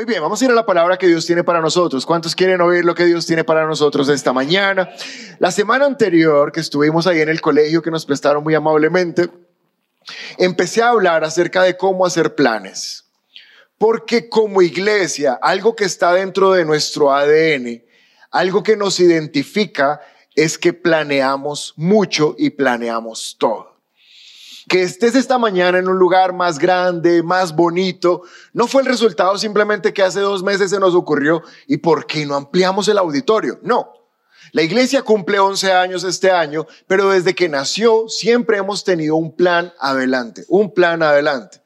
Muy bien, vamos a ir a la palabra que Dios tiene para nosotros. ¿Cuántos quieren oír lo que Dios tiene para nosotros esta mañana? La semana anterior que estuvimos ahí en el colegio que nos prestaron muy amablemente, empecé a hablar acerca de cómo hacer planes. Porque como iglesia, algo que está dentro de nuestro ADN, algo que nos identifica es que planeamos mucho y planeamos todo que estés esta mañana en un lugar más grande, más bonito, no fue el resultado simplemente que hace dos meses se nos ocurrió y por qué no ampliamos el auditorio. No. La iglesia cumple 11 años este año, pero desde que nació siempre hemos tenido un plan adelante, un plan adelante.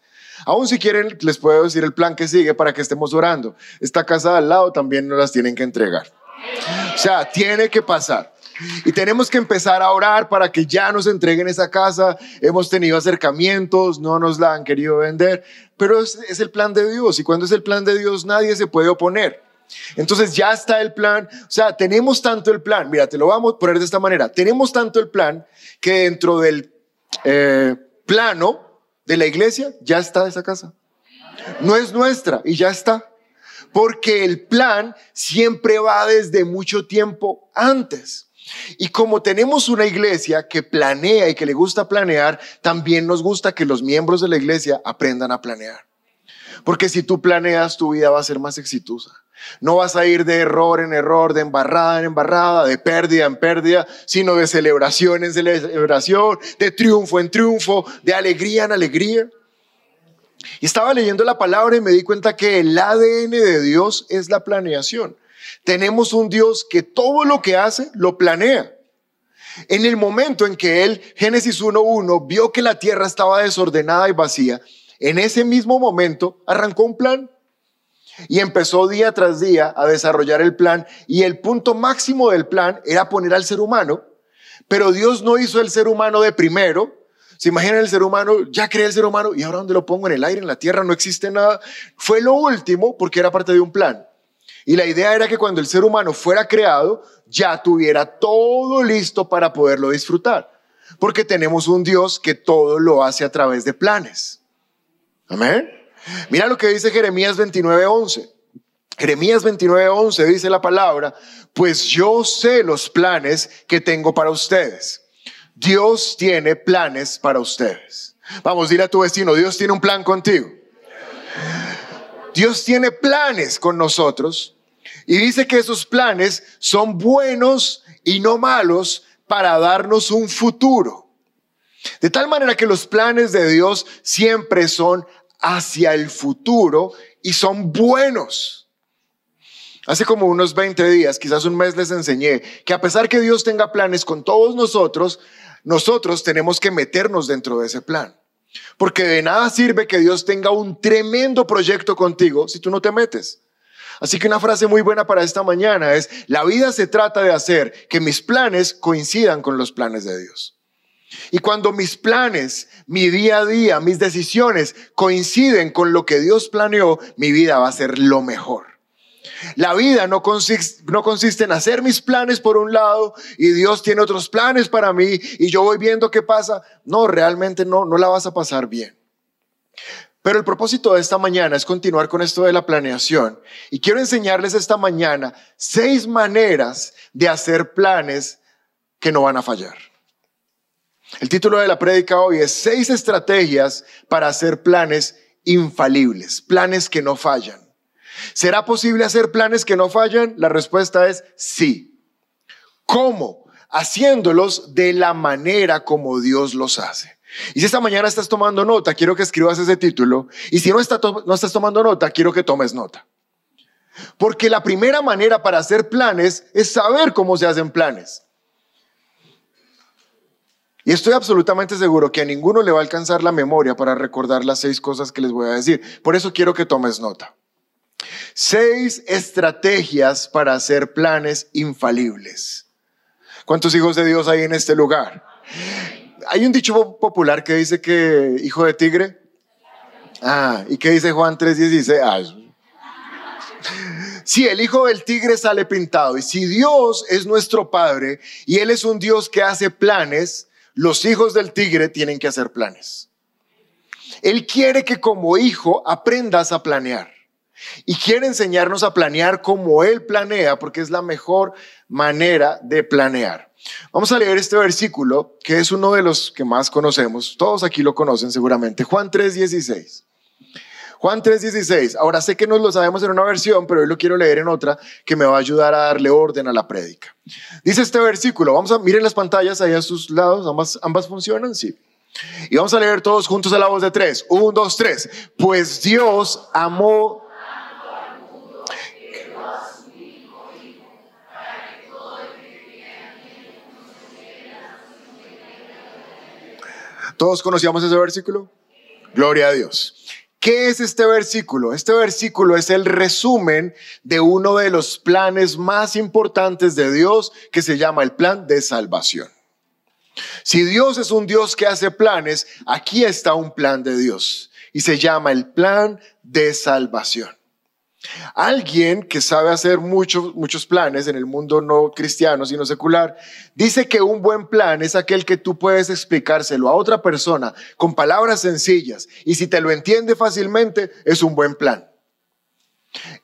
Aún si quieren, les puedo decir el plan que sigue para que estemos orando. Esta casa de al lado también nos las tienen que entregar. O sea, tiene que pasar. Y tenemos que empezar a orar para que ya nos entreguen esa casa. Hemos tenido acercamientos, no nos la han querido vender, pero es, el plan de Dios. Y cuando es el plan de Dios, nadie se puede oponer. Entonces ya está el plan, o sea, tenemos tanto el plan, mira, te lo vamos a poner de esta manera, tenemos tanto el plan que dentro del eh, plano de la iglesia ya está esa casa. No es nuestra y ya está. Porque el plan siempre va desde mucho tiempo antes. Y como tenemos una iglesia que planea y que le gusta planear, también nos gusta que los miembros de la iglesia aprendan a planear. Porque si tú planeas, tu vida va a ser más exitosa. No vas a ir de error en error, de embarrada en embarrada, de pérdida en pérdida, sino de celebración en celebración, de triunfo en triunfo, de alegría en alegría. Y estaba leyendo la palabra y me di cuenta que el ADN de Dios es la planeación. Tenemos un Dios que todo lo que hace lo planea. En el momento en que él, Génesis 1.1, vio que la tierra estaba desordenada y vacía, en ese mismo momento arrancó un plan y empezó día tras día a desarrollar el plan y el punto máximo del plan era poner al ser humano, pero Dios no hizo el ser humano de primero. Se imaginan el ser humano, ya creé el ser humano y ahora dónde lo pongo en el aire, en la tierra, no existe nada. Fue lo último porque era parte de un plan. Y la idea era que cuando el ser humano fuera creado, ya tuviera todo listo para poderlo disfrutar. Porque tenemos un Dios que todo lo hace a través de planes. Amén. Mira lo que dice Jeremías 29:11. Jeremías 29:11 dice la palabra, pues yo sé los planes que tengo para ustedes. Dios tiene planes para ustedes. Vamos, dile a tu vecino, Dios tiene un plan contigo. Dios tiene planes con nosotros y dice que esos planes son buenos y no malos para darnos un futuro. De tal manera que los planes de Dios siempre son hacia el futuro y son buenos. Hace como unos 20 días, quizás un mes les enseñé que a pesar que Dios tenga planes con todos nosotros, nosotros tenemos que meternos dentro de ese plan. Porque de nada sirve que Dios tenga un tremendo proyecto contigo si tú no te metes. Así que una frase muy buena para esta mañana es, la vida se trata de hacer que mis planes coincidan con los planes de Dios. Y cuando mis planes, mi día a día, mis decisiones coinciden con lo que Dios planeó, mi vida va a ser lo mejor. La vida no consiste, en hacer mis planes por un lado y Dios tiene otros planes para mí y yo voy viendo qué pasa. No, realmente no, no la vas a pasar bien. Pero el propósito de esta mañana es continuar con esto de la planeación. Y quiero enseñarles esta mañana seis maneras de hacer planes que no van a fallar. El título de la prédica hoy es seis estrategias para hacer planes infalibles, planes que no fallan. ¿Será posible hacer planes que no fallan? La respuesta es sí. ¿Cómo? Haciéndolos de la manera como Dios los hace. Y si esta mañana estás tomando nota, quiero que escribas ese título. Y si no, no estás tomando nota, quiero que tomes nota. Porque la primera manera para hacer planes es saber cómo se hacen planes. Y estoy absolutamente seguro que a ninguno le va a alcanzar la memoria para recordar las seis cosas que les voy a decir. Por eso quiero que tomes nota. Seis estrategias para hacer planes infalibles. ¿Cuántos hijos de Dios hay en este lugar? hay un dicho popular que dice que hijo de tigre. Ah, ¿y qué dice Juan 3:16? Ah, si el hijo del tigre sale pintado y si Dios es nuestro padre y Él es un Dios que hace planes, los hijos del tigre tienen que hacer planes. Él quiere que como hijo aprendas a planear. Y quiere enseñarnos a planear como Él planea, porque es la mejor manera de planear. Vamos a leer este versículo, que es uno de los que más conocemos. Todos aquí lo conocen seguramente. Juan 3:16. Juan 3:16. Ahora sé que no lo sabemos en una versión, pero hoy lo quiero leer en otra que me va a ayudar a darle orden a la prédica. Dice este versículo, vamos a miren las pantallas ahí a sus lados, ambas, ambas funcionan, sí. Y vamos a leer todos juntos a la voz de tres. Un, dos, tres. Pues Dios amó ¿Todos conocíamos ese versículo? Gloria a Dios. ¿Qué es este versículo? Este versículo es el resumen de uno de los planes más importantes de Dios que se llama el plan de salvación. Si Dios es un Dios que hace planes, aquí está un plan de Dios y se llama el plan de salvación. Alguien que sabe hacer muchos, muchos planes en el mundo no cristiano, sino secular, dice que un buen plan es aquel que tú puedes explicárselo a otra persona con palabras sencillas y si te lo entiende fácilmente, es un buen plan.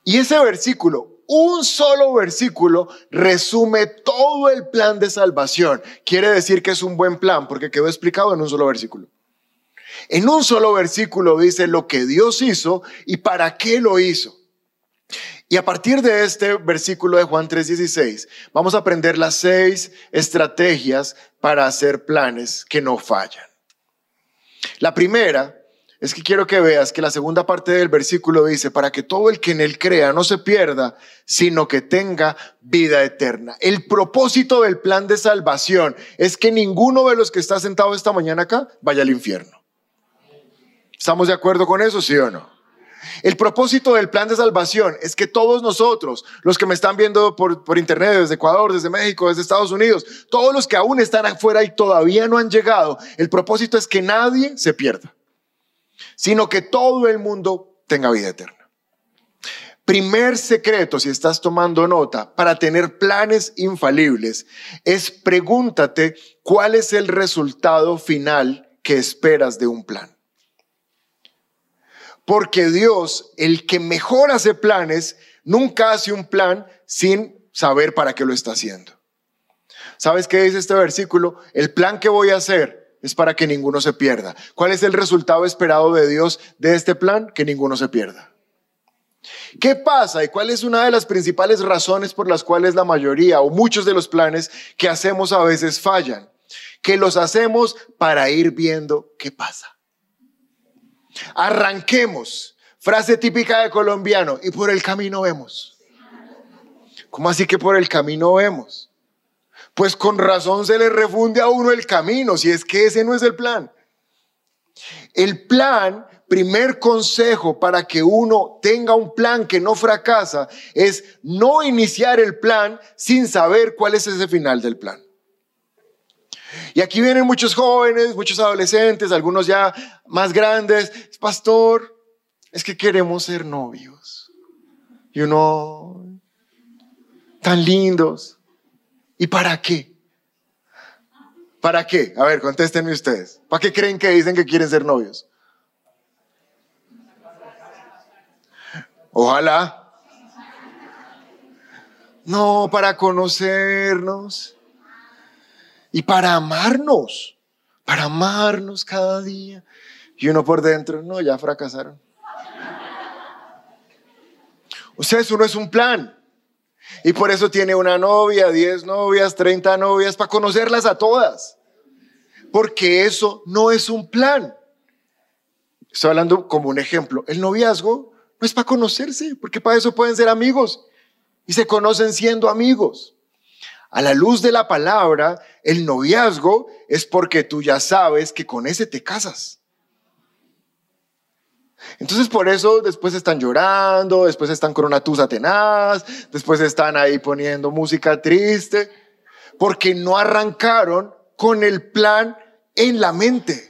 Y ese versículo, un solo versículo, resume todo el plan de salvación. Quiere decir que es un buen plan porque quedó explicado en un solo versículo. En un solo versículo dice lo que Dios hizo y para qué lo hizo. Y a partir de este versículo de Juan 3:16, vamos a aprender las seis estrategias para hacer planes que no fallan. La primera es que quiero que veas que la segunda parte del versículo dice, para que todo el que en él crea no se pierda, sino que tenga vida eterna. El propósito del plan de salvación es que ninguno de los que está sentado esta mañana acá vaya al infierno. ¿Estamos de acuerdo con eso, sí o no? El propósito del plan de salvación es que todos nosotros, los que me están viendo por, internet desde Ecuador, desde México, desde Estados Unidos, todos los que aún están afuera y todavía no han llegado, el propósito es que nadie se pierda, sino que todo el mundo tenga vida eterna. Primer secreto, si estás tomando nota, para tener planes infalibles, es pregúntate cuál es el resultado final que esperas de un plan. Porque Dios, el que mejor hace planes, nunca hace un plan sin saber para qué lo está haciendo. ¿Sabes qué dice este versículo? El plan que voy a hacer es para que ninguno se pierda. ¿Cuál es el resultado esperado de Dios de este plan? Que ninguno se pierda. ¿Qué pasa y cuál es una de las principales razones por las cuales la mayoría o muchos de los planes que hacemos a veces fallan? Que los hacemos para ir viendo qué pasa. Arranquemos. Frase típica de colombiano. Y por el camino vemos. ¿Cómo así que por el camino vemos? Pues con razón se le refunde a uno el camino, si es que ese no es el plan. El plan, primer consejo para que uno tenga un plan que no fracasa, es no iniciar el plan sin saber cuál es ese final del plan. Y aquí vienen muchos jóvenes, muchos adolescentes, algunos ya más grandes. Pastor, es que queremos ser novios. Y uno, tan lindos. ¿Y para qué? ¿Para qué? A ver, contéstenme ustedes. ¿Para qué creen que dicen que quieren ser novios? Ojalá. No, para conocernos y para amarnos, para amarnos cada día. Y uno por dentro, no, ya fracasaron. O sea, eso no es un plan. Y por eso tiene una novia, diez novias, treinta novias, para conocerlas a todas. Porque eso no es un plan. Estoy hablando como un ejemplo. El noviazgo no es para conocerse, porque para eso pueden ser amigos. Y se conocen siendo amigos. A la luz de la palabra, el noviazgo es porque tú ya sabes que con ese te casas. Entonces por eso después están llorando, después están con una tusa tenaz, después están ahí poniendo música triste, porque no arrancaron con el plan en la mente.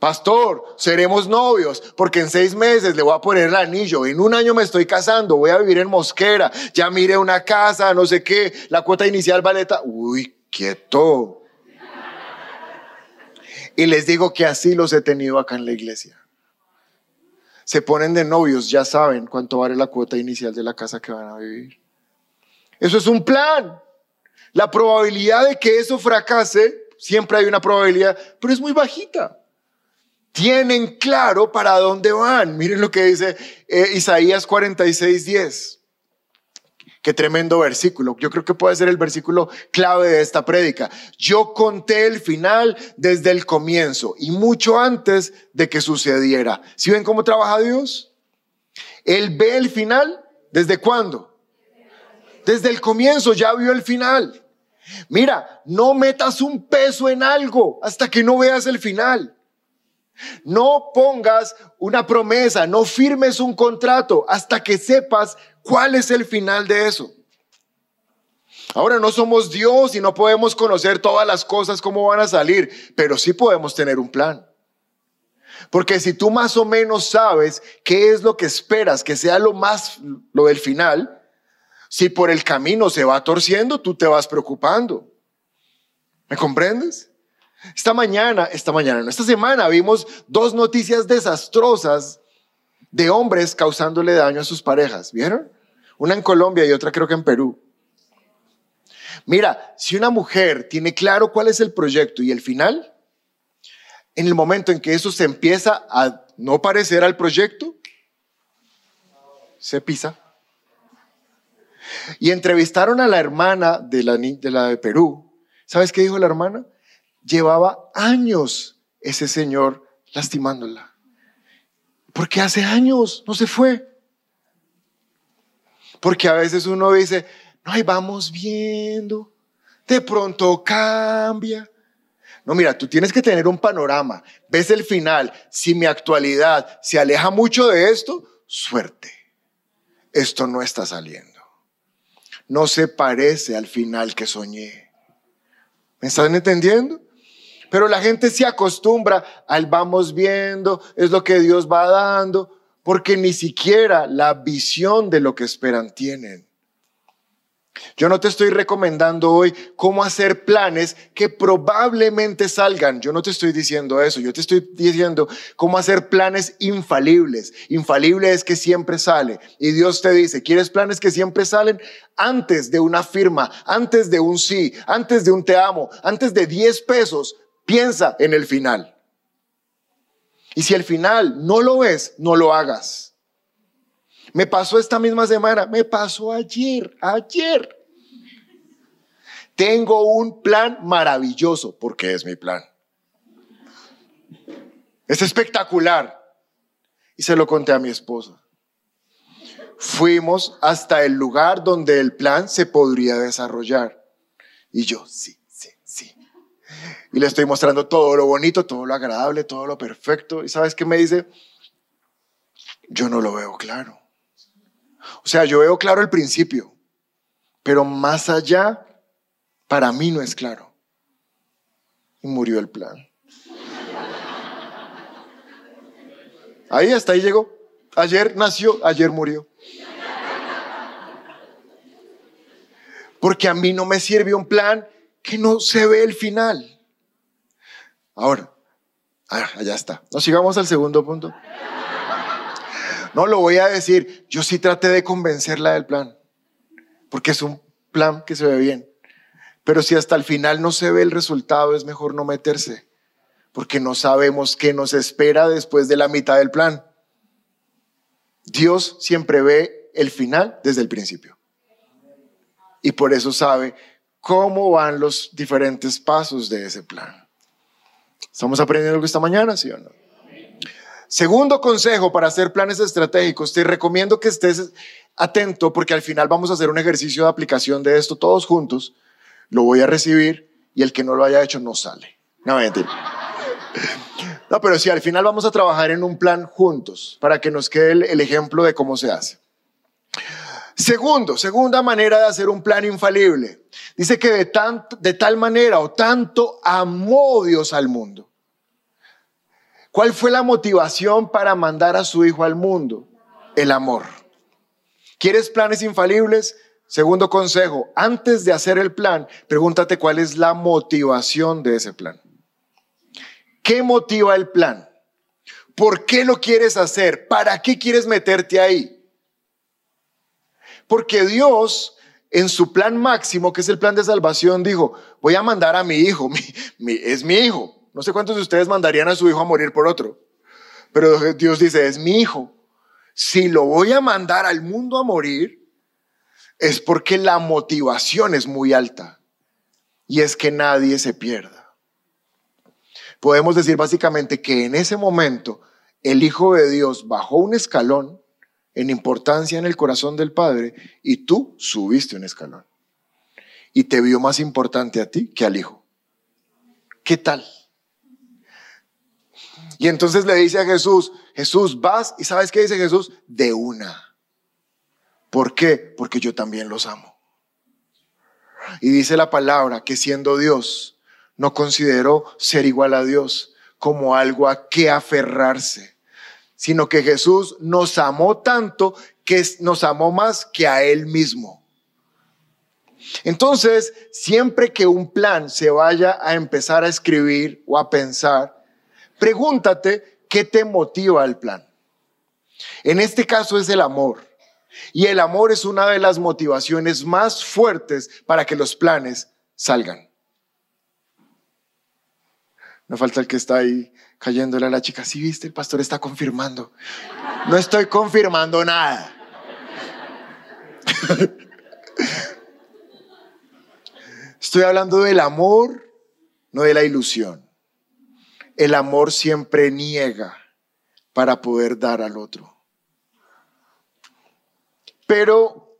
Pastor, seremos novios porque en seis meses le voy a poner el anillo, en un año me estoy casando, voy a vivir en Mosquera, ya mire una casa, no sé qué, la cuota inicial valeta. Uy, quieto. Y les digo que así los he tenido acá en la iglesia. se ponen de novios, ya saben cuánto vale la cuota inicial de la casa que van a vivir. Eso es un plan. La probabilidad de que eso fracase, siempre hay una probabilidad, pero es muy bajita. Tienen claro para dónde van. Miren lo que dice eh, Isaías 46, 10. Qué tremendo versículo. Yo creo que puede ser el versículo clave de esta prédica. Yo conté el final desde el comienzo y mucho antes de que sucediera. ¿Sí ven cómo trabaja Dios? Él ve el final desde cuándo? Desde el comienzo ya vio el final. Mira, no metas un peso en algo hasta que no veas el final. No pongas una promesa, no firmes un contrato hasta que sepas cuál es el final de eso. Ahora no somos Dios y no podemos conocer todas las cosas cómo van a salir, pero sí podemos tener un plan. Porque si tú más o menos sabes qué es lo que esperas que sea lo más lo del final, si por el camino se va torciendo, tú te vas preocupando. ¿Me comprendes? Esta mañana, esta mañana, no, esta semana vimos dos noticias desastrosas de hombres causándole daño a sus parejas. ¿Vieron? Una en Colombia y otra creo que en Perú. Mira, si una mujer tiene claro cuál es el proyecto y el final, en el momento en que eso se empieza a no parecer al proyecto, se pisa. Y entrevistaron a la hermana de la de, Perú. ¿Sabes qué dijo la hermana? Llevaba años ese señor lastimándola. Porque hace años no se fue. Porque a veces uno dice, no, ahí vamos viendo, de pronto cambia. No, mira, tú tienes que tener un panorama, ves el final. Si mi actualidad se aleja mucho de esto, suerte. Esto no está saliendo. No se parece al final que soñé. ¿Me están entendiendo? Pero la gente se acostumbra al vamos viendo, es lo que Dios va dando, porque ni siquiera la visión de lo que esperan tienen. Yo no te estoy recomendando hoy cómo hacer planes que probablemente salgan. Yo no te estoy diciendo eso. Yo te estoy diciendo cómo hacer planes infalibles. Infalible es que siempre sale. Y Dios te dice, ¿quieres planes que siempre salen? Antes de una firma, antes de un sí, antes de un te amo, antes de 10 pesos, Piensa en el final. Y si el final no lo ves, no lo hagas. Me pasó esta misma semana, me pasó ayer, ayer. Tengo un plan maravilloso, porque es mi plan. Es espectacular. Y se lo conté a mi esposa. Fuimos hasta el lugar donde el plan se podría desarrollar. Y yo, sí, y le estoy mostrando todo lo bonito, todo lo agradable, todo lo perfecto. ¿Y sabes qué me dice? Yo no lo veo claro. O sea, yo veo claro el principio, pero más allá, para mí no es claro. Y murió el plan. Ahí hasta ahí llegó. Ayer nació, ayer murió. Porque a mí no me sirve un plan que no se ve el final. Ahora, ah, allá está. Nos sigamos al segundo punto. No lo voy a decir, yo sí traté de convencerla del plan, porque es un plan que se ve bien. Pero si hasta el final no se ve el resultado, es mejor no meterse, porque no sabemos qué nos espera después de la mitad del plan. Dios siempre ve el final desde el principio. Y por eso sabe cómo van los diferentes pasos de ese plan. ¿Estamos aprendiendo algo esta mañana, sí o no? Segundo consejo para hacer planes estratégicos, te recomiendo que estés atento porque al final vamos a hacer un ejercicio de aplicación de esto todos juntos. Lo voy a recibir y el que no lo haya hecho no sale. No, mentira. No, pero sí, al final vamos a trabajar en un plan juntos para que nos quede el, el ejemplo de cómo se hace. Segundo, segunda manera de hacer un plan infalible. Dice que de, de tal manera o tanto amó Dios al mundo. ¿Cuál fue la motivación para mandar a su hijo al mundo? El amor. ¿Quieres planes infalibles? Segundo consejo, antes de hacer el plan, pregúntate cuál es la motivación de ese plan. ¿Qué motiva el plan? ¿Por qué lo quieres hacer? ¿Para qué quieres meterte ahí? Porque Dios, en su plan máximo, que es el plan de salvación, dijo, voy a mandar a mi hijo, es mi hijo. No sé cuántos de ustedes mandarían a su hijo a morir por otro, pero Dios dice, es mi hijo. Si lo voy a mandar al mundo a morir, es porque la motivación es muy alta y es que nadie se pierda. Podemos decir básicamente que en ese momento el Hijo de Dios bajó un escalón en importancia en el corazón del Padre y tú subiste un escalón. Y te vio más importante a ti que al Hijo. ¿Qué tal? Y entonces le dice a Jesús, Jesús, vas y sabes qué dice Jesús? De una. ¿Por qué? Porque yo también los amo. Y dice la palabra que siendo Dios, no consideró ser igual a Dios como algo a que aferrarse, sino que Jesús nos amó tanto que nos amó más que a Él mismo. Entonces, siempre que un plan se vaya a empezar a escribir o a pensar, pregúntate qué te motiva el plan. En este caso es el amor. Y el amor es una de las motivaciones más fuertes para que los planes salgan. No falta el que está ahí cayéndole a la chica. Sí, viste, el pastor está confirmando. No estoy confirmando nada. Estoy hablando del amor, no de la ilusión. El amor siempre niega para poder dar al otro. Pero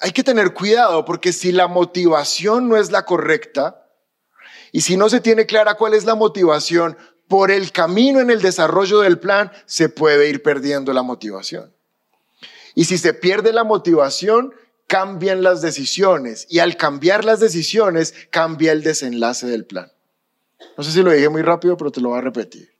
hay que tener cuidado porque si la motivación no es la correcta, y si no se tiene clara cuál es la motivación, por el camino en el desarrollo del plan se puede ir perdiendo la motivación. Y si se pierde la motivación, cambian las decisiones. Y al cambiar las decisiones, cambia el desenlace del plan. No sé si lo dije muy rápido, pero te lo voy a repetir.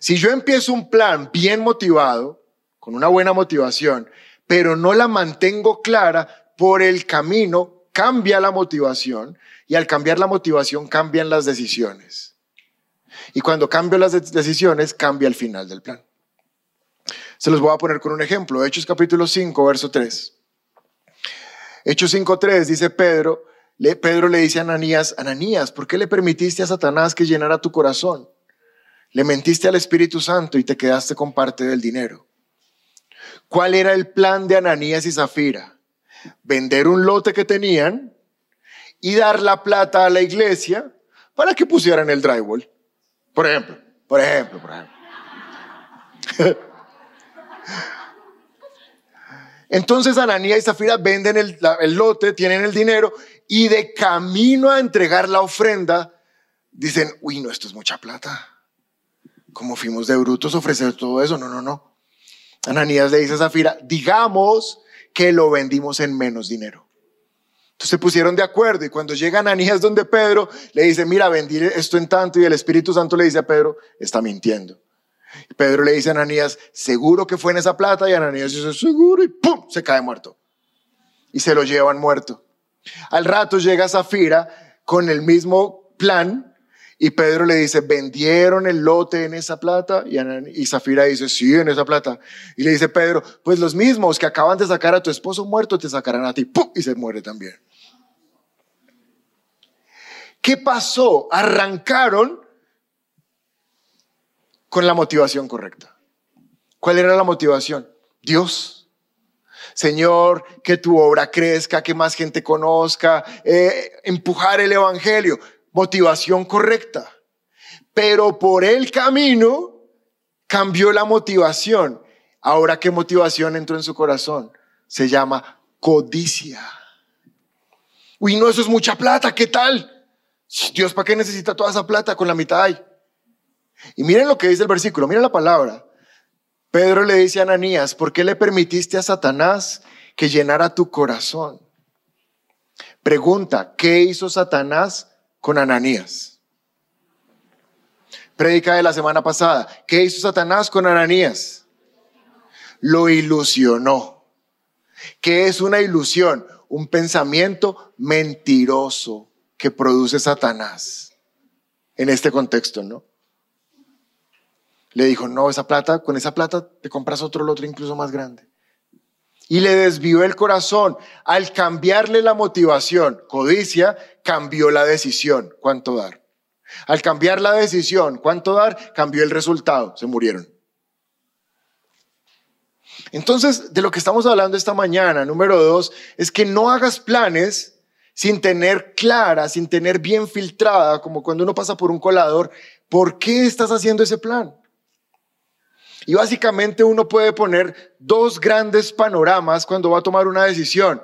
Si yo empiezo un plan bien motivado, con una buena motivación, pero no la mantengo clara, por el camino cambia la motivación y al cambiar la motivación cambian las decisiones. Y cuando cambio las decisiones, cambia el final del plan. Se los voy a poner con un ejemplo. Hechos capítulo 5, verso 3. Hechos 5, 3 dice Pedro, Pedro le dice a Ananías, Ananías, ¿por qué le permitiste a Satanás que llenara tu corazón? Le mentiste al Espíritu Santo y te quedaste con parte del dinero. ¿Cuál era el plan de Ananías y Zafira? Vender un lote que tenían y dar la plata a la iglesia para que pusieran el drywall. Por ejemplo, por ejemplo, por ejemplo. Entonces Ananías y Zafira venden el, el, lote, tienen el dinero y de camino a entregar la ofrenda dicen, uy, no, esto es mucha plata. Como fuimos de brutos ofrecer todo eso. No, no, no. Ananías le dice a Zafira, digamos que lo vendimos en menos dinero. Entonces se pusieron de acuerdo y cuando llegan Ananías donde Pedro, le dice, mira, vendí esto en tanto y el Espíritu Santo le dice a Pedro, está mintiendo. Y Pedro le dice a Ananías, seguro que fue en esa plata y Ananías dice, seguro y ¡pum! se cae muerto. Y se lo llevan muerto. Al rato llega Zafira con el mismo plan y Pedro le dice, ¿vendieron el lote en esa plata? Y, Zafira dice, sí, en esa plata. Y le dice Pedro, pues los mismos que acaban de sacar a tu esposo muerto te sacarán a ti. Y se muere también. ¿Qué pasó? Arrancaron con la motivación correcta. ¿Cuál era la motivación? Dios. Señor, que tu obra crezca, que más gente conozca, eh, empujar el Evangelio. Motivación correcta. Pero por el camino cambió la motivación. Ahora, ¿qué motivación entró en su corazón? Se llama codicia. Uy, no, eso es mucha plata, ¿qué tal? Dios, ¿para qué necesita toda esa plata? Con la mitad hay. Y miren lo que dice el versículo, miren la palabra. Pedro le dice a Ananías, ¿por qué le permitiste a Satanás que llenara tu corazón? Pregunta, ¿qué hizo Satanás con Ananías? Predica de la semana pasada, ¿qué hizo Satanás con Ananías? Lo ilusionó. ¿Qué es una ilusión? Un pensamiento mentiroso, que produce Satanás en este contexto, ¿no? Le dijo, no, esa plata, con esa plata te compras otro lote incluso más grande. Y le desvió el corazón. Al cambiarle la motivación, codicia, cambió la decisión, cuánto dar. Al cambiar la decisión, cuánto dar, cambió el resultado, se murieron. Entonces, de lo que estamos hablando esta mañana, número dos, es que no hagas planes sin tener clara, sin tener bien filtrada, como cuando uno pasa por un colador, ¿por qué estás haciendo ese plan? Y básicamente uno puede poner dos grandes panoramas cuando va a tomar una decisión.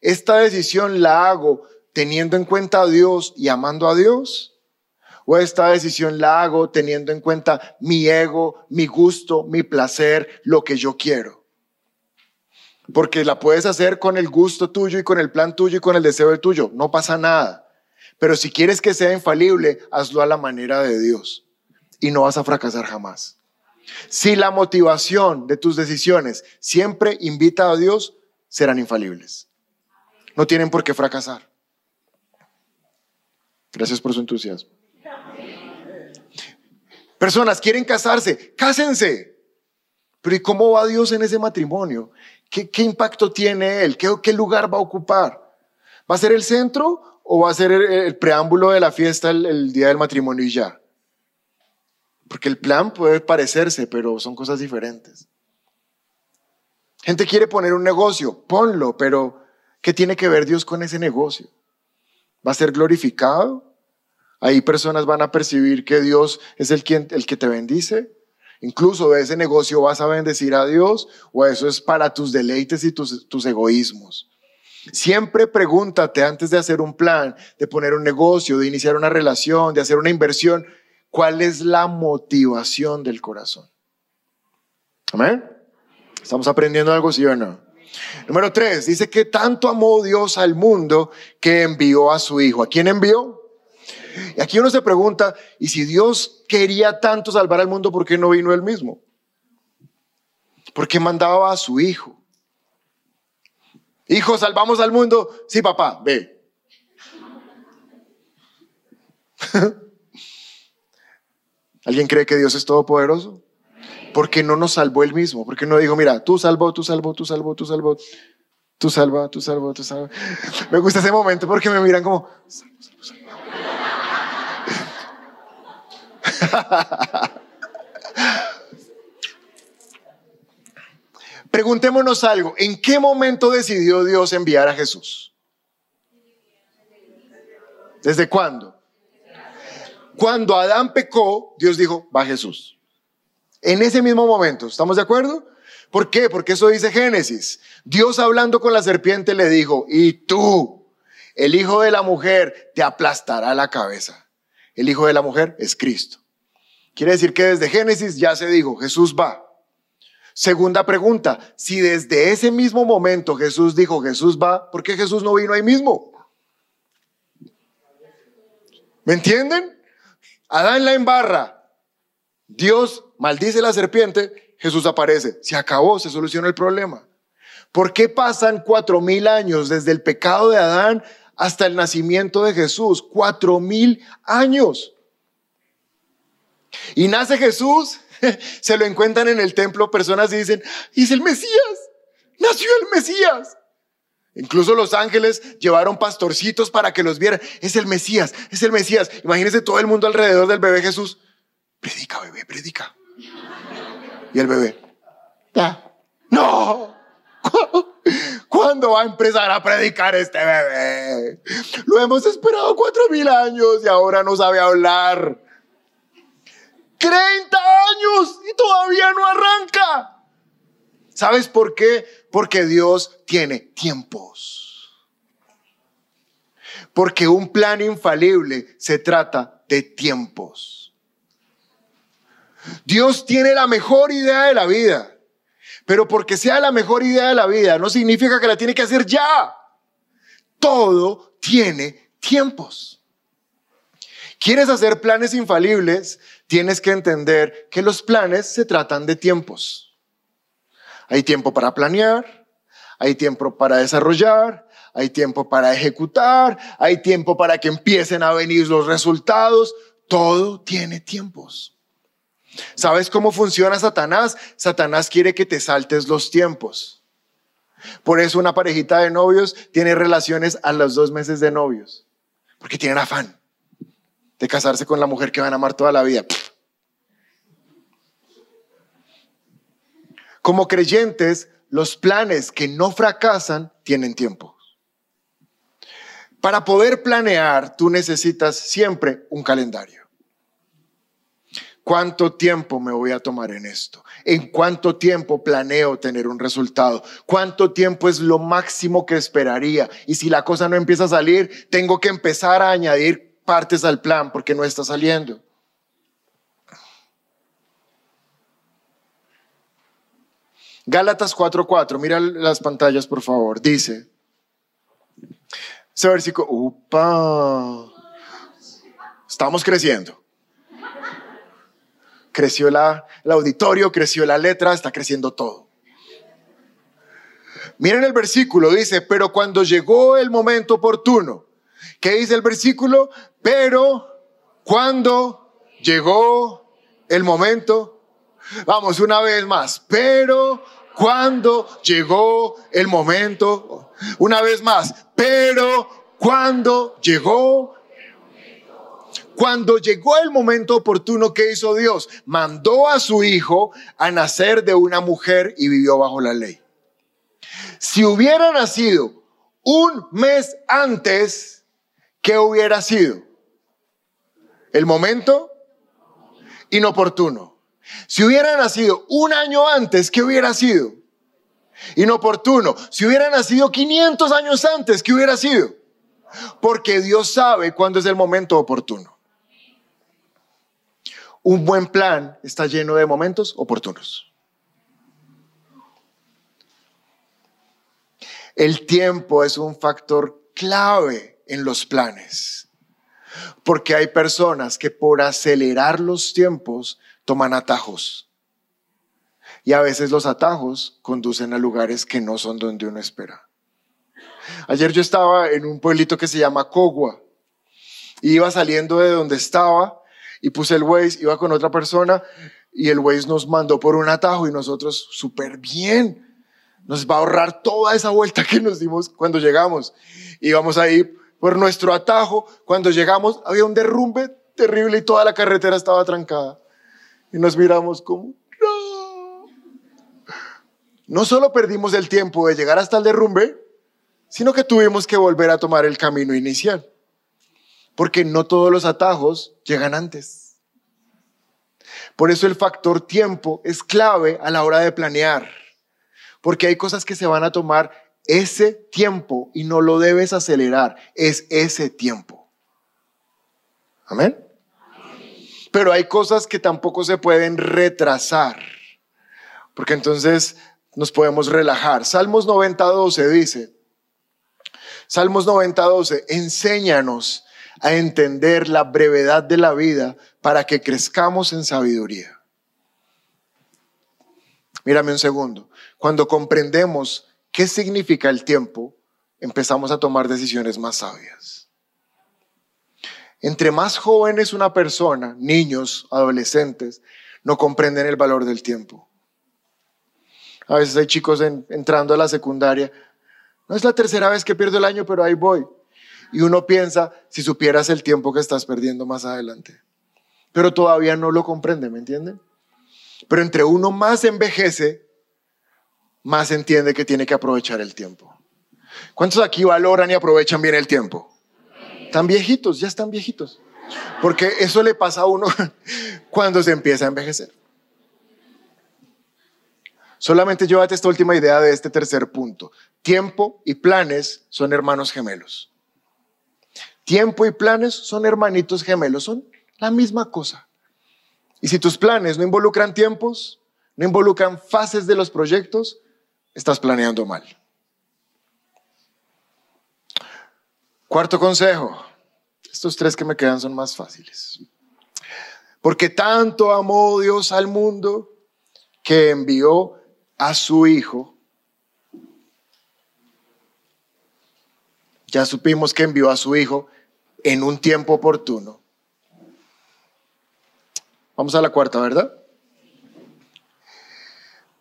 Esta decisión la hago teniendo en cuenta a Dios y amando a Dios. O esta decisión la hago teniendo en cuenta mi ego, mi gusto, mi placer, lo que yo quiero. Porque la puedes hacer con el gusto tuyo y con el plan tuyo y con el deseo del tuyo. No pasa nada. Pero si quieres que sea infalible, hazlo a la manera de Dios. Y no vas a fracasar jamás. Si la motivación de tus decisiones siempre invita a Dios, serán infalibles. No tienen por qué fracasar. Gracias por su entusiasmo. Personas quieren casarse, cásense. Pero ¿y cómo va Dios en ese matrimonio? ¿Qué, impacto tiene Él? ¿Qué, lugar va a ocupar? ¿Va a ser el centro o va a ser el, preámbulo de la fiesta el día del matrimonio y ya? Porque el plan puede parecerse, pero son cosas diferentes. Gente quiere poner un negocio, ponlo, pero ¿qué tiene que ver Dios con ese negocio? ¿Va a ser glorificado? Ahí personas van a percibir que Dios es el, quien, el que te bendice. Incluso de ese negocio vas a bendecir a Dios o eso es para tus deleites y tus, tus egoísmos. Siempre pregúntate antes de hacer un plan, de poner un negocio, de iniciar una relación, de hacer una inversión, cuál es la motivación del corazón. Amén. ¿Estamos aprendiendo algo, sí o no? Número tres, dice que tanto amó Dios al mundo que envió a su Hijo. ¿A quién envió? Y aquí uno se pregunta, ¿y si Dios quería tanto salvar al mundo, por qué no vino él mismo? ¿Por qué mandaba a su Hijo? Hijo, salvamos al mundo. Sí, papá, ve. ¿Alguien cree que Dios es todopoderoso? Porque no nos salvó él mismo, porque no dijo, mira, tú salvo, tú salvo, tú salvo, tú salvo, tú salva, tú salvo, tú salvo. Me gusta ese momento porque me miran como, Preguntémonos algo, ¿en qué momento decidió Dios enviar a Jesús? ¿Desde cuándo? Cuando Adán pecó, Dios dijo, va Jesús. En ese mismo momento, ¿estamos de acuerdo? ¿Por qué? Porque eso dice Génesis. Dios hablando con la serpiente le dijo, y tú, el hijo de la mujer, te aplastará la cabeza. El hijo de la mujer es Cristo. Quiere decir que desde Génesis ya se dijo, Jesús va. Segunda pregunta, si desde ese mismo momento Jesús dijo, Jesús va, ¿por qué Jesús no vino ahí mismo? ¿Me entienden? Adán la embarra. Dios maldice la serpiente, Jesús aparece. Se acabó, se solucionó el problema. ¿Por qué pasan cuatro mil años desde el pecado de Adán hasta el nacimiento de Jesús? Cuatro mil años. Y nace Jesús, se lo encuentran en el templo personas y dicen, es el Mesías, nació el Mesías. Incluso los ángeles llevaron pastorcitos para que los vieran. Es el Mesías, es el Mesías. Imagínense todo el mundo alrededor del bebé Jesús. Predica, bebé, predica. Y el bebé, ya, no. ¿Cuándo va a empezar a predicar este bebé? Lo hemos esperado cuatro mil años y ahora no sabe hablar. 30 años y todavía no arranca. ¿Sabes por qué? Porque Dios tiene tiempos. Porque un plan infalible se trata de tiempos. Dios tiene la mejor idea de la vida, pero porque sea la mejor idea de la vida no significa que la tiene que hacer ya. Todo tiene tiempos. ¿Quieres hacer planes infalibles? Tienes que entender que los planes se tratan de tiempos. Hay tiempo para planear, hay tiempo para desarrollar, hay tiempo para ejecutar, hay tiempo para que empiecen a venir los resultados. Todo tiene tiempos. ¿Sabes cómo funciona Satanás? Satanás quiere que te saltes los tiempos. Por eso una parejita de novios tiene relaciones a los dos meses de novios, porque tienen afán de casarse con la mujer que van a amar toda la vida. Como creyentes, los planes que no fracasan tienen tiempo. Para poder planear, tú necesitas siempre un calendario. ¿Cuánto tiempo me voy a tomar en esto? ¿En cuánto tiempo planeo tener un resultado? ¿Cuánto tiempo es lo máximo que esperaría? Y si la cosa no empieza a salir, tengo que empezar a añadir partes al plan porque no está saliendo. Gálatas 4:4, mira las pantallas por favor, dice, ese versículo, upa, estamos creciendo. Creció la, el auditorio, creció la letra, está creciendo todo. Miren el versículo, dice, pero cuando llegó el momento oportuno, ¿qué dice el versículo? Pero cuando llegó el momento Vamos, una vez más. Pero cuando llegó el momento, una vez más, pero cuando llegó, cuando llegó el momento oportuno que hizo Dios, mandó a su hijo a nacer de una mujer y vivió bajo la ley. Si hubiera nacido un mes antes, ¿qué hubiera sido? El momento inoportuno. Si hubiera nacido un año antes, ¿qué hubiera sido? Inoportuno. Si hubiera nacido 500 años antes, ¿qué hubiera sido? Porque Dios sabe cuándo es el momento oportuno. Un buen plan está lleno de momentos oportunos. El tiempo es un factor clave en los planes, porque hay personas que por acelerar los tiempos toman atajos. Y a veces los atajos conducen a lugares que no son donde uno espera. Ayer yo estaba en un pueblito que se llama Cogua. Iba saliendo de donde estaba y puse el Waze, iba con otra persona y el Waze nos mandó por un atajo y nosotros súper bien. Nos va a ahorrar toda esa vuelta que nos dimos cuando llegamos. Íbamos ahí por nuestro atajo. Cuando llegamos había un derrumbe terrible y toda la carretera estaba trancada. Y nos miramos como, no. No solo perdimos el tiempo de llegar hasta el derrumbe, sino que tuvimos que volver a tomar el camino inicial. Porque no todos los atajos llegan antes. Por eso el factor tiempo es clave a la hora de planear. Porque hay cosas que se van a tomar ese tiempo y no lo debes acelerar. Es ese tiempo. Amén. Pero hay cosas que tampoco se pueden retrasar, porque entonces nos podemos relajar. Salmos 90.12 dice, Salmos 90.12, enséñanos a entender la brevedad de la vida para que crezcamos en sabiduría. Mírame un segundo. Cuando comprendemos qué significa el tiempo, empezamos a tomar decisiones más sabias. Entre más jóvenes una persona, niños, adolescentes, no comprenden el valor del tiempo. A veces hay chicos entrando a la secundaria. No es la tercera vez que pierdo el año, pero ahí voy. Y uno piensa, si supieras el tiempo que estás perdiendo más adelante. Pero todavía no lo comprende, ¿me entienden? Pero entre uno más envejece, más entiende que tiene que aprovechar el tiempo. ¿Cuántos aquí valoran y aprovechan bien el tiempo? Están viejitos, ya están viejitos. Porque eso le pasa a uno cuando se empieza a envejecer. Solamente llévate esta última idea de este tercer punto. Tiempo y planes son hermanos gemelos. Tiempo y planes son hermanitos gemelos, son la misma cosa. Y si tus planes no involucran tiempos, no involucran fases de los proyectos, estás planeando mal. Cuarto consejo. Estos tres que me quedan son más fáciles. Porque tanto amó Dios al mundo que envió a su Hijo. Ya supimos que envió a su Hijo en un tiempo oportuno. Vamos a la cuarta, ¿verdad?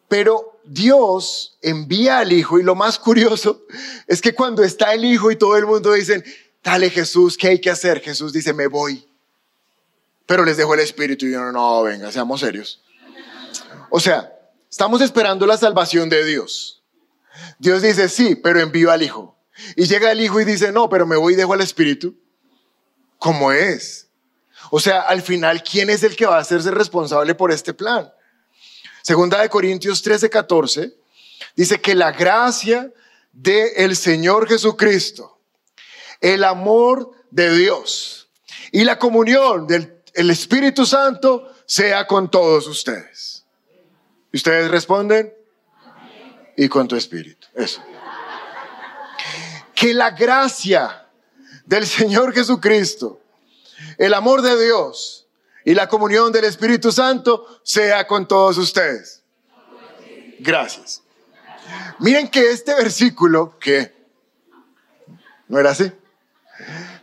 Pero Dios envía al Hijo y lo más curioso es que cuando está el Hijo y todo el mundo dicen, dale Jesús, ¿qué hay que hacer? Jesús dice, me voy. Pero les dejo el Espíritu y yo, no, no, venga, seamos serios. O sea, estamos esperando la salvación de Dios. Dios dice, sí, pero envío al Hijo. Y llega el Hijo y dice, no, pero me voy y dejo al Espíritu. ¿Cómo es? O sea, al final, ¿quién es el que va a hacerse responsable por este plan? Segunda de Corintios 13, 14, dice que la gracia del el Señor Jesucristo, el amor de Dios y la comunión del Espíritu Santo sea con todos ustedes. ¿Y ustedes responden? Y con tu espíritu. Eso. Que la gracia del Señor Jesucristo, el amor de Dios y la comunión del Espíritu Santo sea con todos ustedes. Gracias. Miren que este versículo, que no era así.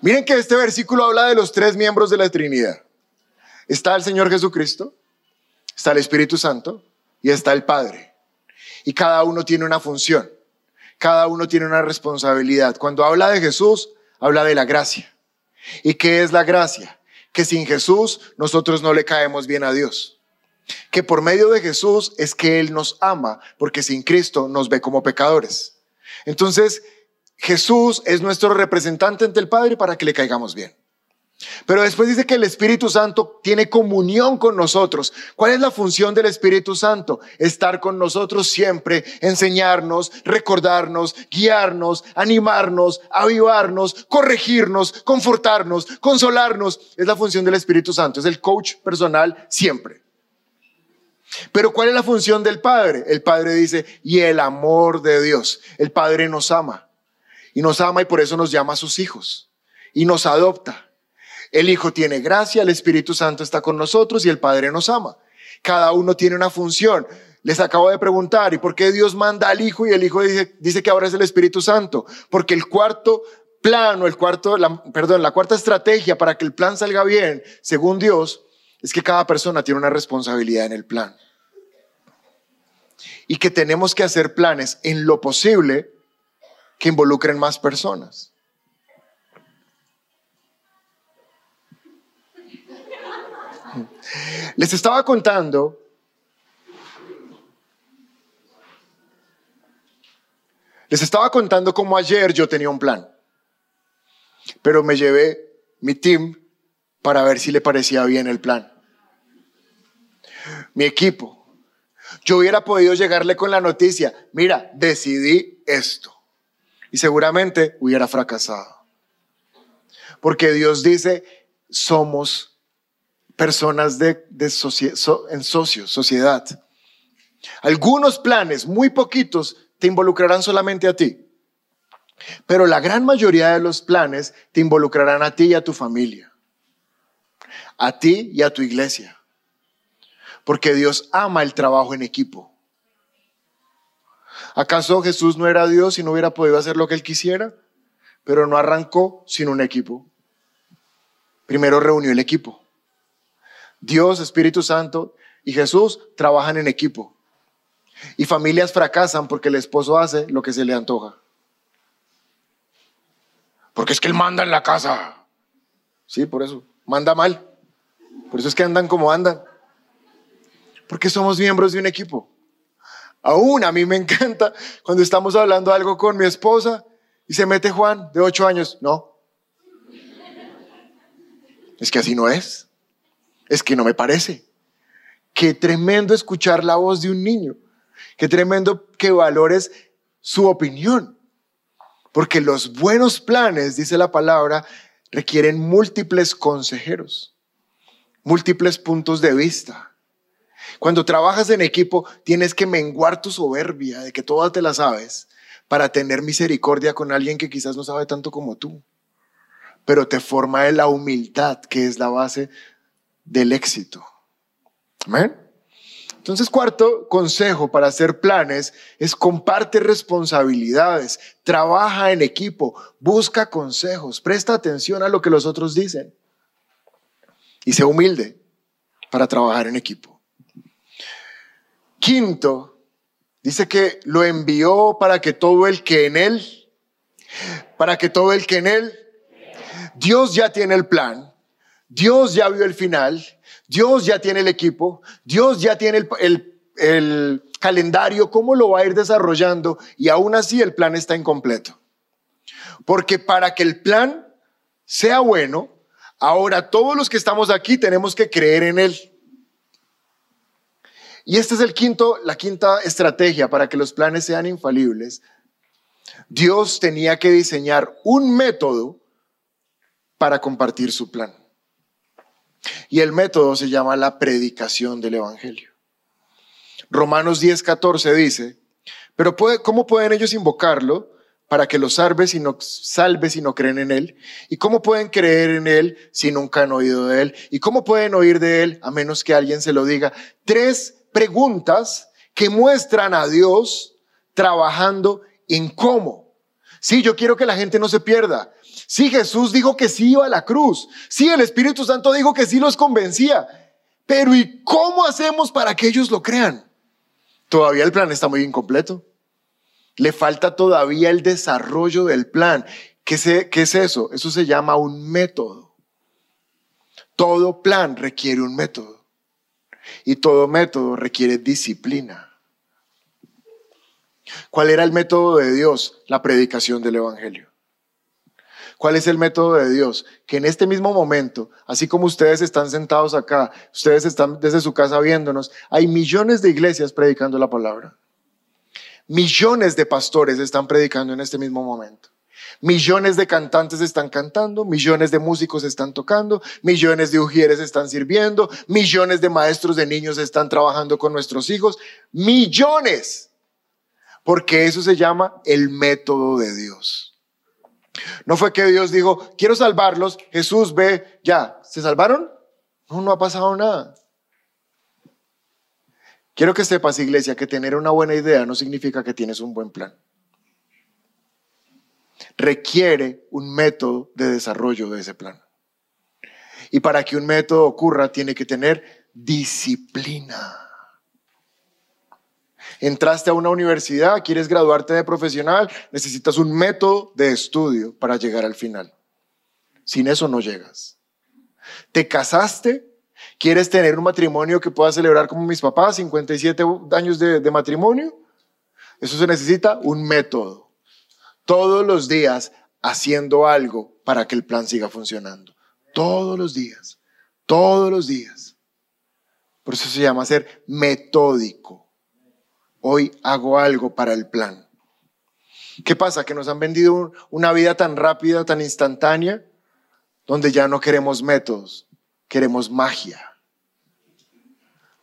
Miren que este versículo habla de los tres miembros de la Trinidad. Está el Señor Jesucristo, está el Espíritu Santo y está el Padre. Y cada uno tiene una función, cada uno tiene una responsabilidad. Cuando habla de Jesús, habla de la gracia. ¿Y qué es la gracia? Que sin Jesús nosotros no le caemos bien a Dios. Que por medio de Jesús es que Él nos ama, porque sin Cristo nos ve como pecadores. Entonces, Jesús es nuestro representante ante el Padre para que le caigamos bien. Pero después dice que el Espíritu Santo tiene comunión con nosotros. ¿Cuál es la función del Espíritu Santo? Estar con nosotros siempre, enseñarnos, recordarnos, guiarnos, animarnos, avivarnos, corregirnos, confortarnos, consolarnos. Es la función del Espíritu Santo. Es el coach personal siempre. Pero ¿cuál es la función del Padre? El Padre dice, y el amor de Dios. El Padre nos ama. Y nos ama y por eso nos llama a sus hijos. Y nos adopta el Hijo tiene gracia, el Espíritu Santo está con nosotros y el Padre nos ama. Cada uno tiene una función. Les acabo de preguntar, ¿y por qué Dios manda al Hijo y el Hijo dice, que ahora es el Espíritu Santo? Porque el cuarto plano, el cuarto, perdón, la cuarta estrategia para que el plan salga bien, según Dios, es que cada persona tiene una responsabilidad en el plan. Y que tenemos que hacer planes en lo posible que involucren más personas. Les estaba contando Les estaba contando cómo ayer yo tenía un plan, pero me llevé mi team para ver si le parecía bien el plan. Mi equipo. Yo hubiera podido llegarle con la noticia, mira, decidí esto. Y seguramente hubiera fracasado. Porque Dios dice, somos personas de, en socios, sociedad. Algunos planes, muy poquitos, te involucrarán solamente a ti. Pero la gran mayoría de los planes te involucrarán a ti y a tu familia. A ti y a tu iglesia. Porque Dios ama el trabajo en equipo. ¿Acaso Jesús no era Dios y no hubiera podido hacer lo que él quisiera? Pero no arrancó sin un equipo. Primero reunió el equipo. Dios, Espíritu Santo y Jesús trabajan en equipo. Y familias fracasan porque el esposo hace lo que se le antoja. Porque es que él manda en la casa. Sí, por eso. Manda mal. Por eso es que andan como andan. Porque somos miembros de un equipo. Aún a mí me encanta cuando estamos hablando algo con mi esposa y se mete Juan de ocho años. No. Es que así no es. Es que no me parece. Qué tremendo escuchar la voz de un niño. Qué tremendo que valores su opinión. Porque los buenos planes, dice la palabra, requieren múltiples consejeros, múltiples puntos de vista. Cuando trabajas en equipo, tienes que menguar tu soberbia de que todas te la sabes para tener misericordia con alguien que quizás no sabe tanto como tú. Pero te forma de la humildad, que es la base del éxito. Amén. Entonces, cuarto consejo para hacer planes es comparte responsabilidades, trabaja en equipo, busca consejos, presta atención a lo que los otros dicen y sé humilde para trabajar en equipo. Quinto, Dice que lo envió para que todo el que en él, para que todo el que en él, Dios ya tiene el plan, Dios ya vio el final, Dios ya tiene el equipo, Dios ya tiene el, calendario, cómo lo va a ir desarrollando y aún así el plan está incompleto. Porque para que el plan sea bueno, ahora todos los que estamos aquí tenemos que creer en él. Y esta es el quinto, la quinta estrategia para que los planes sean infalibles. Dios tenía que diseñar un método para compartir su plan. Y el método se llama la predicación del Evangelio. Romanos 10, 14 dice, pero ¿cómo pueden ellos invocarlo para que los salve si, no, salve si no creen en Él? ¿Y cómo pueden creer en Él si nunca han oído de Él? ¿Y cómo pueden oír de Él a menos que alguien se lo diga? Tres preguntas que muestran a Dios trabajando en cómo. Sí, yo quiero que la gente no se pierda. Sí, Jesús dijo que sí iba a la cruz. Sí, el Espíritu Santo dijo que sí los convencía. Pero ¿y cómo hacemos para que ellos lo crean? Todavía el plan está muy incompleto. Le falta todavía el desarrollo del plan. ¿Qué, ¿Qué es eso? Eso se llama un método. Todo plan requiere un método. Y todo método requiere disciplina. ¿Cuál era el método de Dios? La predicación del Evangelio. ¿Cuál es el método de Dios? Que en este mismo momento, así como ustedes están sentados acá, ustedes están desde su casa viéndonos, hay millones de iglesias predicando la palabra. Millones de pastores están predicando en este mismo momento. Millones de cantantes están cantando, millones de músicos están tocando, millones de ujieres están sirviendo, millones de maestros de niños están trabajando con nuestros hijos, millones. Porque eso se llama el método de Dios. No fue que Dios dijo, quiero salvarlos, Jesús ve, ya, ¿se salvaron? No, no ha pasado nada. Quiero que sepas, iglesia, que tener una buena idea no significa que tienes un buen plan requiere un método de desarrollo de ese plan. Y para que un método ocurra, tiene que tener disciplina. Entraste a una universidad, quieres graduarte de profesional, necesitas un método de estudio para llegar al final. Sin eso no llegas. Te casaste, quieres tener un matrimonio que pueda celebrar como mis papás, 57 años de, matrimonio. Eso se necesita un método todos los días haciendo algo para que el plan siga funcionando. Todos los días, todos los días. Por eso se llama ser metódico. Hoy hago algo para el plan. ¿Qué pasa? Que nos han vendido una vida tan rápida, tan instantánea, donde ya no queremos métodos, queremos magia.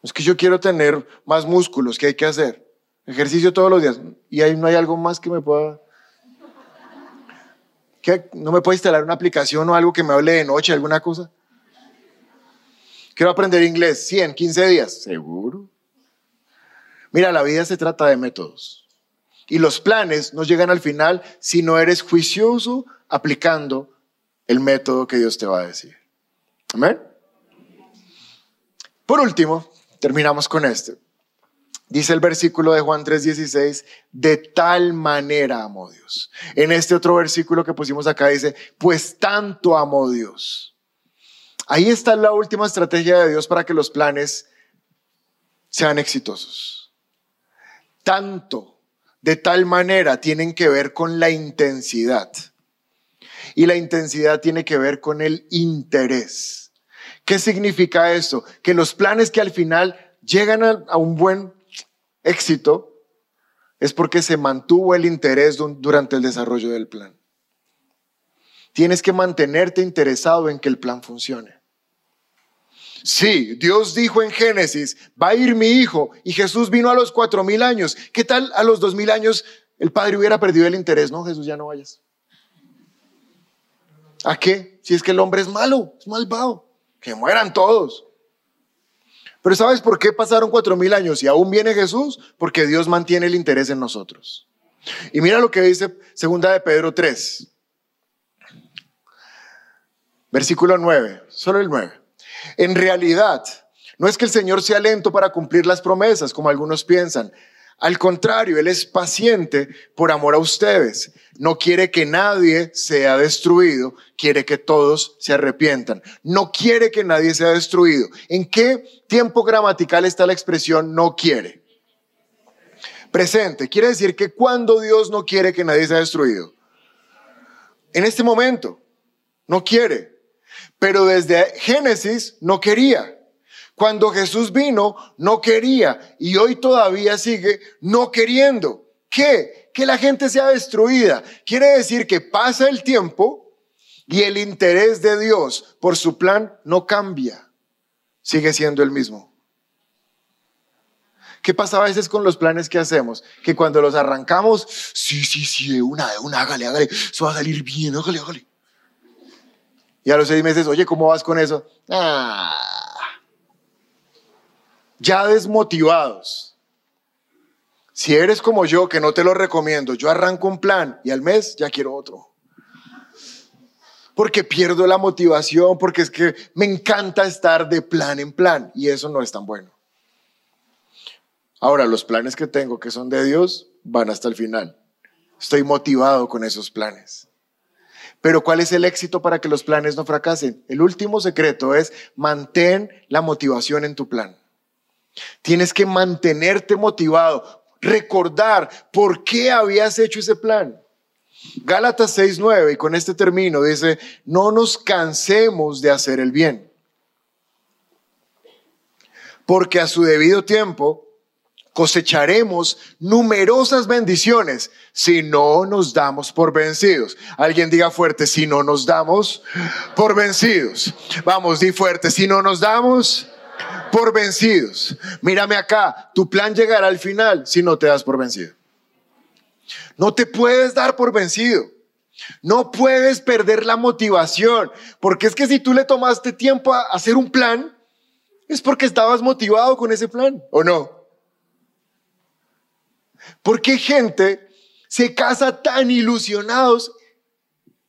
Es que yo quiero tener más músculos, ¿qué hay que hacer? Ejercicio todos los días. Y ahí no hay algo más que me pueda ¿No me puede instalar una aplicación o algo que me hable de noche, alguna cosa? Quiero aprender inglés, 100, 15 días, seguro. Mira, la vida se trata de métodos. Y los planes no llegan al final si no eres juicioso aplicando el método que Dios te va a decir. Amén. Por último, terminamos con este. Dice el versículo de Juan 3:16, de tal manera amó Dios. En este otro versículo que pusimos acá dice, pues tanto amó Dios. Ahí está la última estrategia de Dios para que los planes sean exitosos. Tanto, de tal manera, tienen que ver con la intensidad. Y la intensidad tiene que ver con el interés. ¿Qué significa esto? Que los planes que al final llegan a, un buen éxito es porque se mantuvo el interés durante el desarrollo del plan. Tienes que mantenerte interesado en que el plan funcione. Sí, Dios dijo en Génesis, va a ir mi hijo y Jesús vino a los cuatro mil años. ¿Qué tal a los dos mil años el padre hubiera perdido el interés? No, Jesús, ya no vayas. ¿A qué? Si es que el hombre es malo, es malvado. Que mueran todos. Pero ¿sabes por qué pasaron cuatro mil años y aún viene Jesús? Porque Dios mantiene el interés en nosotros. Y mira lo que dice segunda de Pedro 3. Versículo 9, solo el 9. En realidad, no es que el Señor sea lento para cumplir las promesas, como algunos piensan. Al contrario, Él es paciente por amor a ustedes. No quiere que nadie sea destruido, quiere que todos se arrepientan. No quiere que nadie sea destruido. ¿En qué tiempo gramatical está la expresión no quiere? Presente. Quiere decir que cuando Dios no quiere que nadie sea destruido. En este momento, no quiere. Pero desde Génesis no quería. Cuando Jesús vino, no quería y hoy todavía sigue no queriendo. ¿Qué? Que la gente sea destruida. Quiere decir que pasa el tiempo y el interés de Dios por su plan no cambia. Sigue siendo el mismo. ¿Qué pasa a veces con los planes que hacemos? Que cuando los arrancamos, sí, sí, sí, una, una, hágale, hágale, eso va a salir bien, hágale, hágale. Y a los seis meses, oye, ¿cómo vas con eso? Ah, ya desmotivados. Si eres como yo, que no te lo recomiendo, yo arranco un plan y al mes ya quiero otro. Porque pierdo la motivación, porque es que me encanta estar de plan en plan y eso no es tan bueno. Ahora, los planes que tengo que son de Dios van hasta el final. Estoy motivado con esos planes. Pero ¿cuál es el éxito para que los planes no fracasen? El último secreto es mantén la motivación en tu plan. Tienes que mantenerte motivado, recordar por qué habías hecho ese plan. Gálatas 6:9, y con este término dice, no nos cansemos de hacer el bien, porque a su debido tiempo cosecharemos numerosas bendiciones si no nos damos por vencidos. Alguien diga fuerte, si no nos damos por vencidos. Vamos, di fuerte, si no nos damos por vencidos. Mírame acá, tu plan llegará al final si no te das por vencido. No te puedes dar por vencido. No puedes perder la motivación, porque es que si tú le tomaste tiempo a hacer un plan, es porque estabas motivado con ese plan, ¿o no? Porque gente se casa tan ilusionados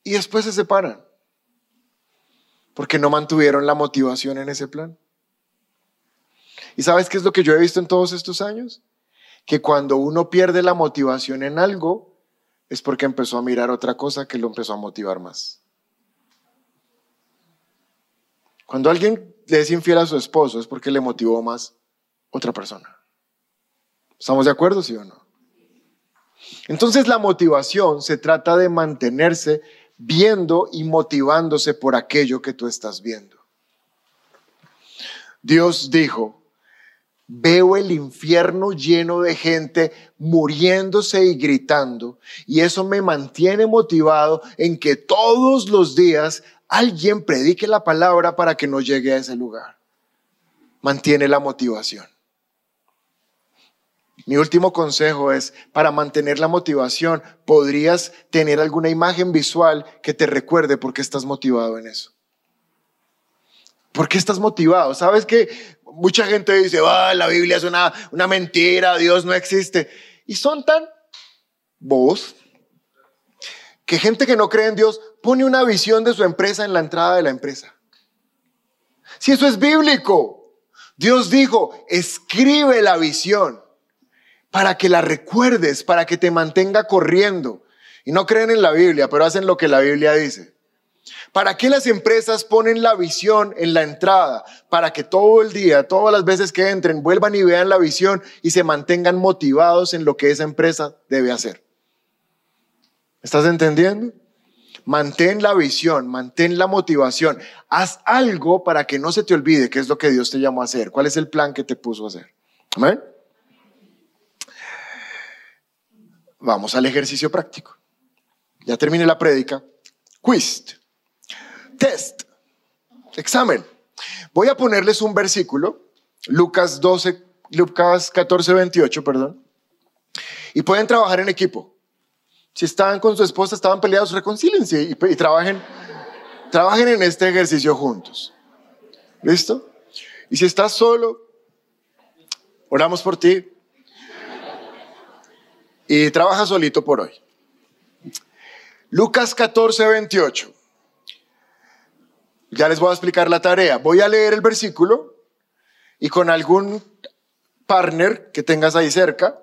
y después se separan? Porque no mantuvieron la motivación en ese plan. ¿Y sabes qué es lo que yo he visto en todos estos años? Que cuando uno pierde la motivación en algo, es porque empezó a mirar otra cosa que lo empezó a motivar más. Cuando alguien le es infiel a su esposo, es porque le motivó más otra persona. ¿Estamos de acuerdo, sí o no? Entonces la motivación se trata de mantenerse viendo y motivándose por aquello que tú estás viendo. Dios dijo, Veo el infierno lleno de gente muriéndose y gritando y eso me mantiene motivado en que todos los días alguien predique la palabra para que no llegue a ese lugar. Mantiene la motivación. Mi último consejo es, para mantener la motivación, podrías tener alguna imagen visual que te recuerde por qué estás motivado en eso. ¿Por qué estás motivado? ¿Sabes que mucha gente dice, ah, la Biblia es una, una mentira, Dios no existe. Y son tan vos que gente que no cree en Dios pone una visión de su empresa en la entrada de la empresa. Si eso es bíblico, Dios dijo, escribe la visión para que la recuerdes, para que te mantenga corriendo. Y no creen en la Biblia, pero hacen lo que la Biblia dice. ¿Para qué las empresas ponen la visión en la entrada? Para que todo el día, todas las veces que entren, vuelvan y vean la visión y se mantengan motivados en lo que esa empresa debe hacer. ¿Estás entendiendo? Mantén la visión, mantén la motivación. Haz algo para que no se te olvide qué es lo que Dios te llamó a hacer. ¿Cuál es el plan que te puso a hacer? Amén. Vamos al ejercicio práctico. Ya terminé la prédica. Quiz test, examen. Voy a ponerles un versículo, Lucas 12, Lucas 14, 28, perdón. Y pueden trabajar en equipo. Si estaban con su esposa, estaban peleados, reconcílense y, y trabajen, trabajen en este ejercicio juntos. ¿Listo? Y si estás solo, oramos por ti y trabaja solito por hoy. Lucas 14, 28. Ya les voy a explicar la tarea. Voy a leer el versículo y con algún partner que tengas ahí cerca,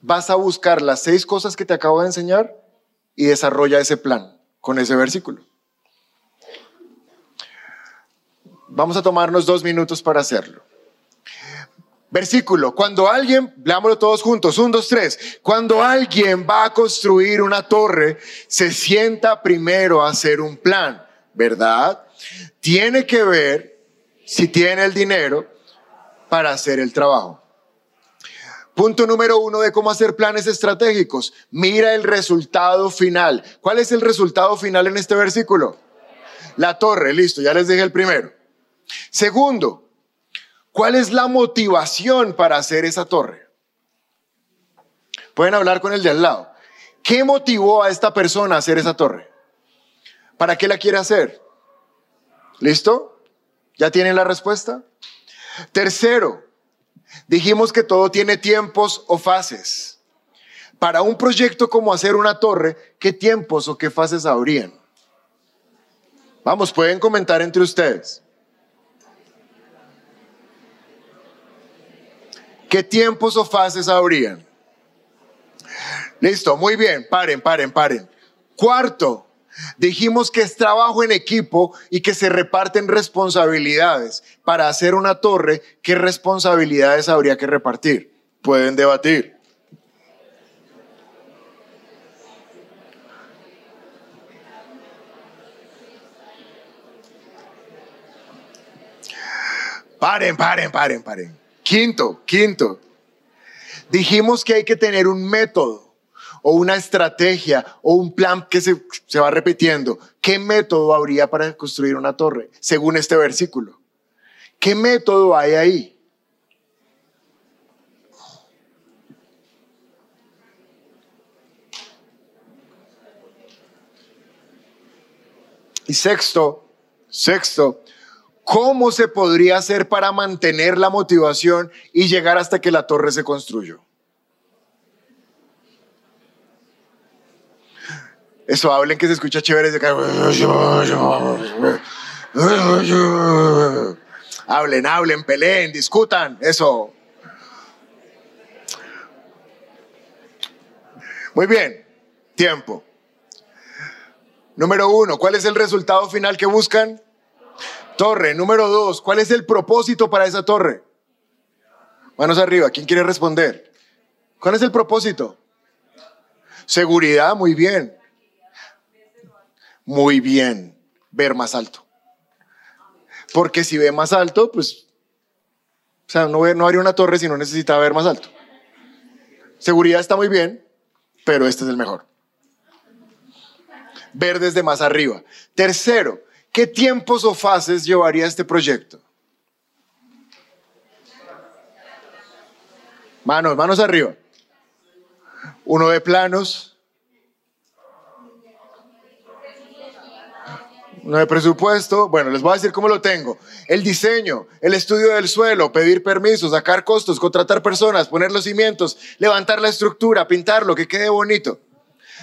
vas a buscar las seis cosas que te acabo de enseñar y desarrolla ese plan con ese versículo. Vamos a tomarnos dos minutos para hacerlo. Versículo, cuando alguien, leámoslo todos juntos, un, dos, tres, cuando alguien va a construir una torre, se sienta primero a hacer un plan, ¿verdad? Tiene que ver si tiene el dinero para hacer el trabajo. Punto número uno de cómo hacer planes estratégicos. Mira el resultado final. ¿Cuál es el resultado final en este versículo? La torre, listo, ya les dije el primero. Segundo, ¿cuál es la motivación para hacer esa torre? Pueden hablar con el de al lado. ¿Qué motivó a esta persona a hacer esa torre? ¿Para qué la quiere hacer? ¿Listo? ¿Ya tienen la respuesta? Tercero, Dijimos que todo tiene tiempos o fases. Para un proyecto como hacer una torre, ¿qué tiempos o qué fases habrían? Vamos, pueden comentar entre ustedes. ¿Qué tiempos o fases habrían? Listo, muy bien, paren, paren, paren. Cuarto, Dijimos que es trabajo en equipo y que se reparten responsabilidades. Para hacer una torre, ¿qué responsabilidades habría que repartir? Pueden debatir. Paren, paren, paren, paren. Quinto, quinto. Dijimos que hay que tener un método o una estrategia o un plan que se, se va repitiendo. ¿Qué método habría para construir una torre según este versículo? ¿Qué método hay ahí? Y sexto, sexto, ¿cómo se podría hacer para mantener la motivación y llegar hasta que la torre se construyó? Eso, hablen que se escucha chévere. Hablen, hablen, peleen, discutan. Eso. Muy bien. Tiempo. Número uno, ¿cuál es el resultado final que buscan? Torre. Número dos, ¿cuál es el propósito para esa torre? Manos arriba, ¿quién quiere responder? ¿Cuál es el propósito? Seguridad, muy bien muy bien ver más alto. Porque si ve más alto, pues, o sea, no, no haría una torre si no necesitaba ver más alto. Seguridad está muy bien, pero este es el mejor. Ver desde más arriba. Tercero, ¿qué tiempos o fases llevaría este proyecto? Manos, manos arriba. Uno de planos, no hay presupuesto. Bueno, les voy a decir cómo lo tengo. El diseño, el estudio del suelo, pedir permisos, sacar costos, contratar personas, poner los cimientos, levantar la estructura, pintarlo, que quede bonito.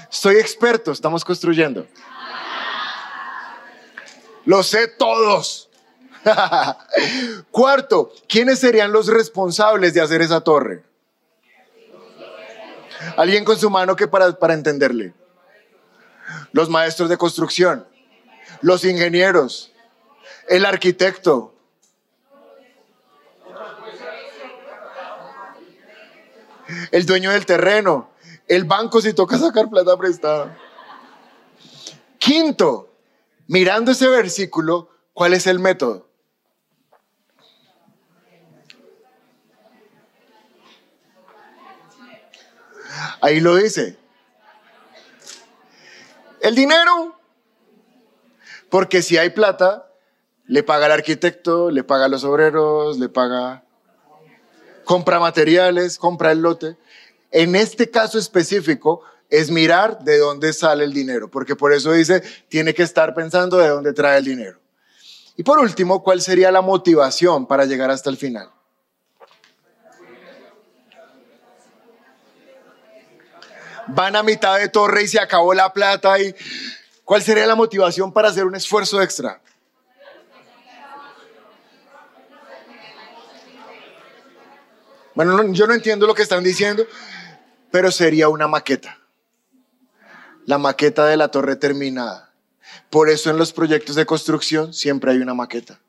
Soy experto, estamos construyendo. Lo sé todos. Cuarto, ¿quiénes serían los responsables de hacer esa torre? Alguien con su mano que para, para entenderle. Los maestros de construcción los ingenieros, el arquitecto. El dueño del terreno, el banco si toca sacar plata prestada. Quinto, mirando ese versículo, ¿cuál es el método? Ahí lo dice. El dinero porque si hay plata, le paga al arquitecto, le paga a los obreros, le paga, compra materiales, compra el lote. En este caso específico es mirar de dónde sale el dinero, porque por eso dice, tiene que estar pensando de dónde trae el dinero. Y por último, ¿cuál sería la motivación para llegar hasta el final? Van a mitad de torre y se acabó la plata y ¿Cuál sería la motivación para hacer un esfuerzo extra? Bueno, yo no entiendo lo que están diciendo. pero sería una maqueta. La maqueta de la torre terminada. Por eso en los proyectos de construcción siempre hay una maqueta.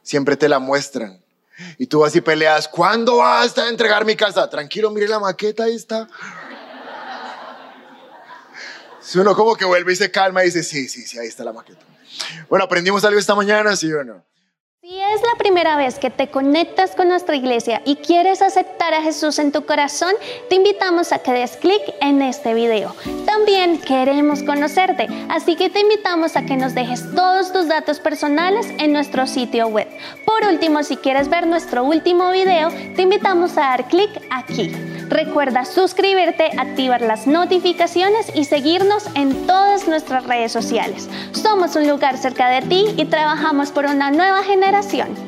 Siempre te la muestran. Y tú vas y peleas, ¿cuándo vas a entregar mi casa? Tranquilo, mire la maqueta, ahí está. Si uno como que vuelve y se calma y dice, sí, sí, sí, ahí está la maqueta. Bueno, aprendimos algo esta mañana, ¿sí o no? Si es la primera vez que te conectas con nuestra iglesia y quieres aceptar a Jesús en tu corazón, te invitamos a que des clic en este video. También queremos conocerte, así que te invitamos a que nos dejes todos tus datos personales en nuestro sitio web. Por último, si quieres ver nuestro último video, te invitamos a dar clic aquí. Recuerda suscribirte, activar las notificaciones y seguirnos en todas nuestras redes sociales. Somos un lugar cerca de ti y trabajamos por una nueva generación